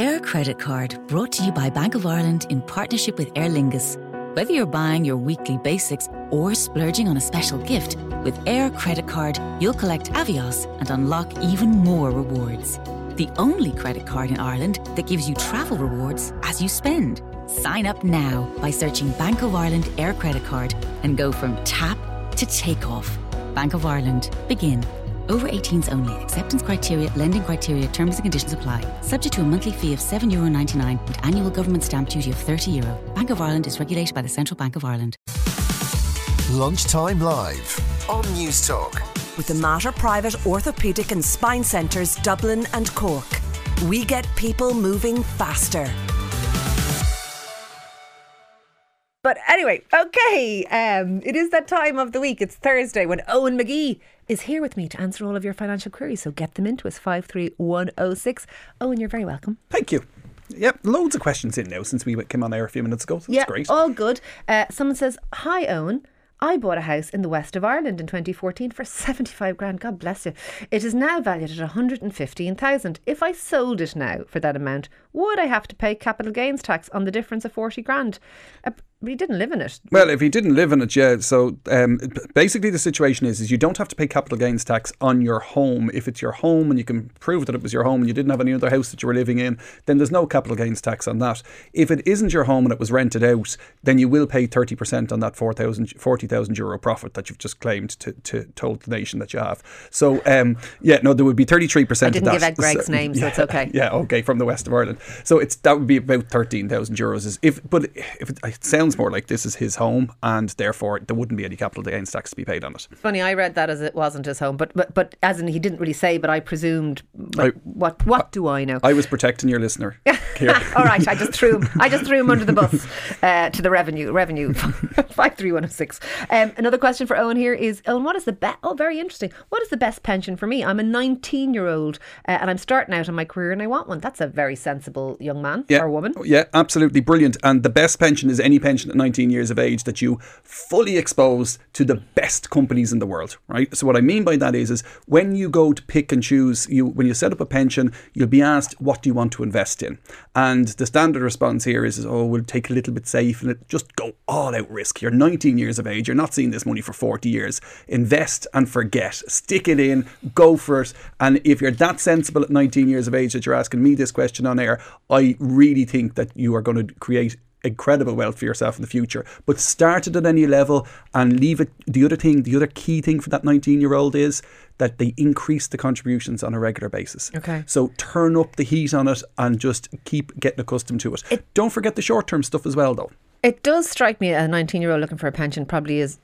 Aer Credit Card brought to you by Bank of Ireland in partnership with Aer Lingus. Whether you're buying your weekly basics or splurging on a special gift, with Aer Credit Card, you'll collect Avios and unlock even more rewards. The only credit card in Ireland that gives you travel rewards as you spend. Sign up now by searching Bank of Ireland Aer Credit Card and go from tap to takeoff. Bank of Ireland. Begin. Over 18s only. Acceptance criteria, lending criteria, terms and conditions apply. Subject to a monthly fee of €7.99 and annual government stamp duty of €30. Euro. Bank of Ireland is regulated by the Central Bank of Ireland. Lunchtime Live on Newstalk. With the Mater Private Orthopaedic and Spine Centres Dublin and Cork. We get people moving faster. But anyway, okay, um, it is that time of the week. It's Thursday when Eoin McGee is here with me to answer all of your financial queries. So get them into us, 53106. Eoin, you're very welcome. Thank you. Yep, loads of questions in now since we came on air a few minutes ago. So yeah, that's great. all good. Uh, someone says, Hi, Eoin. I bought a house in the west of Ireland in 2014 for 75 grand. God bless you. It is now valued at 115,000. If I sold it now for that amount, would I have to pay capital gains tax on the difference of 40 grand? But he didn't live in it. Well, if he didn't live in it, yeah. So um, basically, the situation is is you don't have to pay capital gains tax on your home if it's your home and you can prove that it was your home and you didn't have any other house that you were living in. Then there's no capital gains tax on that. If it isn't your home and it was rented out, then you will pay thirty percent on that 4,000, 40,000 euro profit that you've just claimed to, to told the nation that you have. So um, yeah, no, there would be thirty three percent. I didn't give that. out Greg's So- name, so yeah, it's okay. Yeah, okay, from the west of Ireland. So it's that would be about thirteen thousand euros. Is if but if it, it sounds more like this is his home and therefore there wouldn't be any capital gains tax to be paid on it. Funny, I read that as it wasn't his home, but but, but as in he didn't really say, but I presumed. Like, I- what what do I know? I was protecting your listener. All right, I just threw him. I just threw him under the bus uh, to the revenue. Revenue five three one zero six. Um, another question for Eoin here is Eoin, what is the best? Oh, very interesting. What is the best pension for me? I'm a 19 year old uh, and I'm starting out in my career and I want one. That's a very sensible young man Yeah. or woman. Yeah, absolutely brilliant. And the best pension is any pension at 19 years of age that you fully expose to the best companies in the world, right? So what I mean by that is is when you go to pick and choose, you when you set up a pension, you'll be asked what do you want to invest in? And the standard response here is, is oh, we'll take a little bit safe and just go all out risk. You're 19 years of age, you're not seeing this money for 40 years. Invest and forget. Stick it in, go for it. And if you're that sensible at 19 years of age that you're asking me this question on air, I really think that you are going to create incredible wealth for yourself in the future. But start it at any level and leave it. The other thing, the other key thing for that 19 year old is that they increase the contributions on a regular basis. Okay. So turn up the heat on it and just keep getting accustomed to it. Don't forget the short term stuff as well, though. It does strike me a 19 year old looking for a pension probably is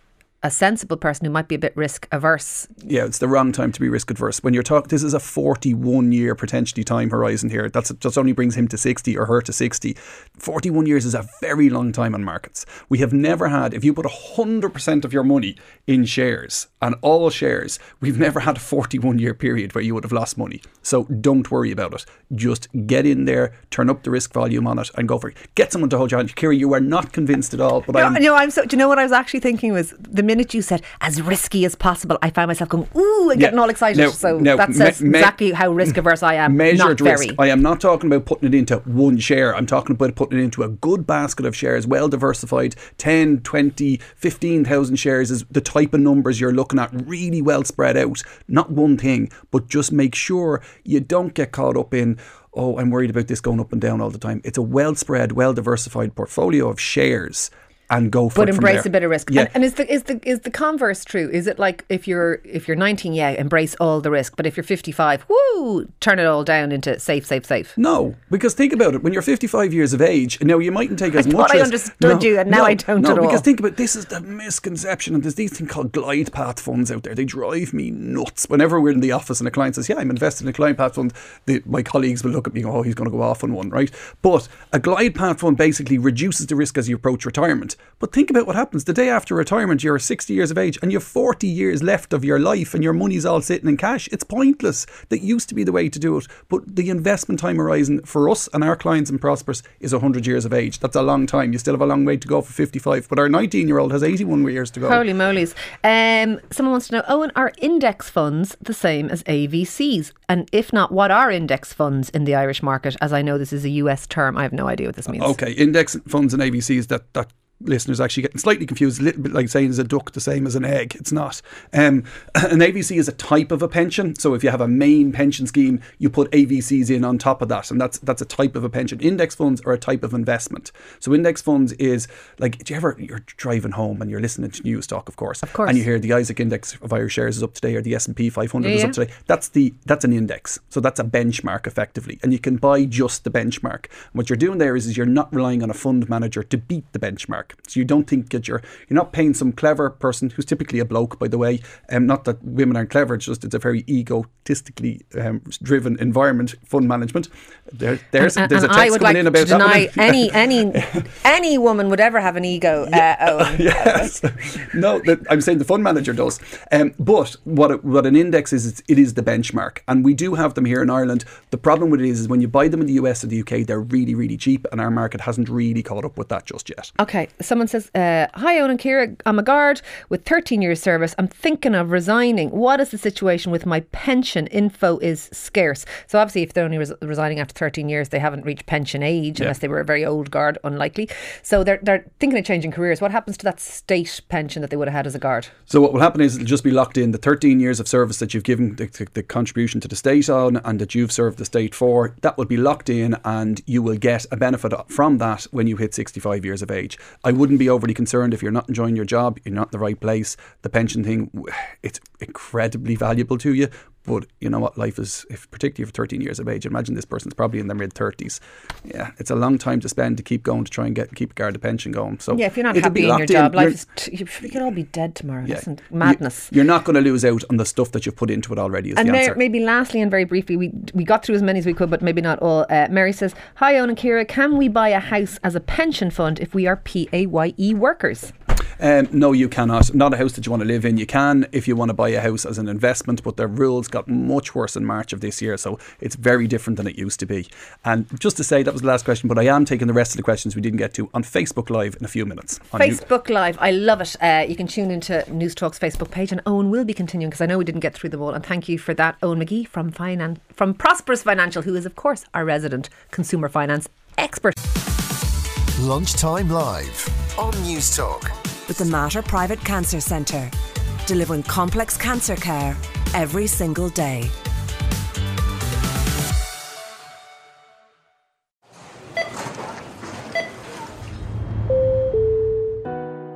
a sensible person who might be a bit risk averse. Yeah, it's the wrong time to be risk adverse. When you're talking, this is a 41 year potentially time horizon here. That's just only brings him to 60 or her to 60. 41 years is a very long time on markets. We have never had, if you put 100% of your money in shares and all shares, we've never had a 41 year period where you would have lost money. So don't worry about it. Just get in there, turn up the risk volume on it, and go for it. Get someone to hold your hand. Ciara, you are not convinced at all, but No, I'm. no, I'm so. Do you know what I was actually thinking was the minute you said as risky as possible, I found myself going ooh and Yeah. getting all excited. So now, that says me- exactly how risk averse I am. measured Not risk. very. I am not talking about putting it into one share. I'm talking about putting it into a good basket of shares, well diversified, 10, 20, 15,000 shares is the type of numbers you're looking at, really well spread out. Not one thing, but just make sure you don't get caught up in, oh, I'm worried about this going up and down all the time. It's a well spread, well diversified portfolio of shares and go for but embrace there. a bit of risk. Yeah. And, and is the is the is the converse true? Is it like if you're if you're 19, yeah, embrace all the risk, but if you're 55, woo, turn it all down into safe, safe, safe. No, because think about it. When you're 55 years of age, now you mightn't take as I much. I understood you, and now I don't no, at all. because think about this is the misconception, and there's these things called glide path funds out there. They drive me nuts. Whenever we're in the office and a client says, "Yeah, I'm invested in a glide path fund," the, my colleagues will look at me and go, "Oh, he's going to go off on one," right? But a glide path fund basically reduces the risk as you approach retirement. But think about what happens the day after retirement. You're 60 years of age and you have 40 years left of your life, and your money's all sitting in cash. It's pointless. That used to be the way to do it. But the investment time horizon for us and our clients in Prosperous is 100 years of age. That's a long time. You still have a long way to go for 55. But our 19 year old has 81 years to go. Holy moly's. Um, someone wants to know, Eoin, are index funds the same as AVCs? And if not, what are index funds in the Irish market? As I know this is a US term, I have no idea what this means. Okay, index funds and AVCs that that listeners actually getting slightly confused, a little bit like saying is a duck the same as an egg. It's not. Um, an AVC is a type of a pension. So if you have a main pension scheme, you put AVCs in on top of that, and that's that's a type of a pension. Index funds are a type of investment. So index funds is like, do you ever you're driving home and you're listening to Newstalk, of course, Of course. and you hear the ISEQ Index of Irish shares is up today, or the S and P 500 Yeah, is up today. That's the that's an index. So that's a benchmark effectively, and you can buy just the benchmark. And what you're doing there is, is you're not relying on a fund manager to beat the benchmark. So you don't think that you're you're not paying some clever person who's typically a bloke, by the way. Um, not that women aren't clever, it's just it's a very egotistically um, driven environment. Fund management. There, there's and, there's and a text I would coming like in about to deny that any any any woman would ever have an ego. Uh, Eoin. yes. no, that, I'm saying the fund manager does. Um, but what it, what an index is, is, it is the benchmark, and we do have them here in Ireland. The problem with it is, is when you buy them in the US or the UK, they're really, really cheap, and our market hasn't really caught up with that just yet. Okay, someone says, uh, Hi, Eoin and Ciara. I'm a guard with 13 years service. I'm thinking of resigning. What is the situation with my pension? Info is scarce. So, obviously, if they're only res- resigning after 13 years, they haven't reached pension age unless they were a very old guard, unlikely. So, they're, they're thinking of changing careers. What happens to that state pension that they would have had as a guard? So what will happen is it'll just be locked in the 13 years of service that you've given the, the, the contribution to the state on and that you've served the state for. That will be locked in and you will get a benefit from that when you hit 65 years of age. I wouldn't be overly concerned if you're not enjoying your job, you're not in the right place. The pension thing, it's incredibly valuable to you. But you know what life is, if particularly for 13 years of age. Imagine this person's probably in their mid 30s. Yeah, it's a long time to spend to keep going to try and get keep a guard the pension going. So Yeah, if you're not happy in your job, life You're- is. T- you, you could all be dead tomorrow. yeah. Listen, madness. You're not going to lose out on the stuff that you've put into it already. Is And Mary, maybe lastly and very briefly, we we got through as many as we could, but maybe not all. Uh, Mary says, "Hi, Eoin and Ciara. Can we buy a house as a pension fund if we are PAYE workers?" Um, no, you cannot. Not a house that you want to live in. You can if you want to buy a house as an investment, but the rules got much worse in March of this year, so it's very different than it used to be. And just to say, that was the last question, but I am taking the rest of the questions we didn't get to on Facebook Live in a few minutes. On you- Facebook Live, I love it. Uh, you can tune into Newstalk's Facebook page, and Eoin will be continuing because I know we didn't get through them all. And thank you for that, Eoin McGee from Finan- from Prosperous Financial, who is of course our resident consumer finance expert. Lunchtime Live on Newstalk. With the Mater Private Cancer Centre, delivering complex cancer care every single day.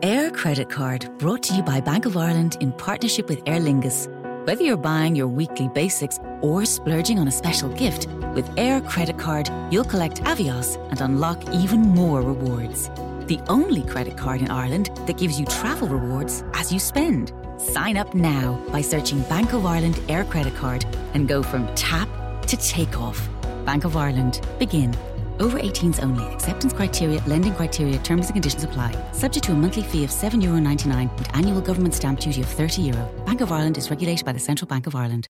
Aer Credit Card brought to you by Bank of Ireland in partnership with Aer Lingus. Whether you're buying your weekly basics or splurging on a special gift, with Aer Credit Card, you'll collect Avios and unlock even more rewards. The only credit card in Ireland that gives you travel rewards as you spend. Sign up now by searching Bank of Ireland Aer Credit Card and go from tap to takeoff. Bank of Ireland. Begin. Over 18s only. Acceptance criteria, lending criteria, terms and conditions apply. Subject to a monthly fee of €7.99 and annual government stamp duty of €30. Euro. Bank of Ireland is regulated by the Central Bank of Ireland.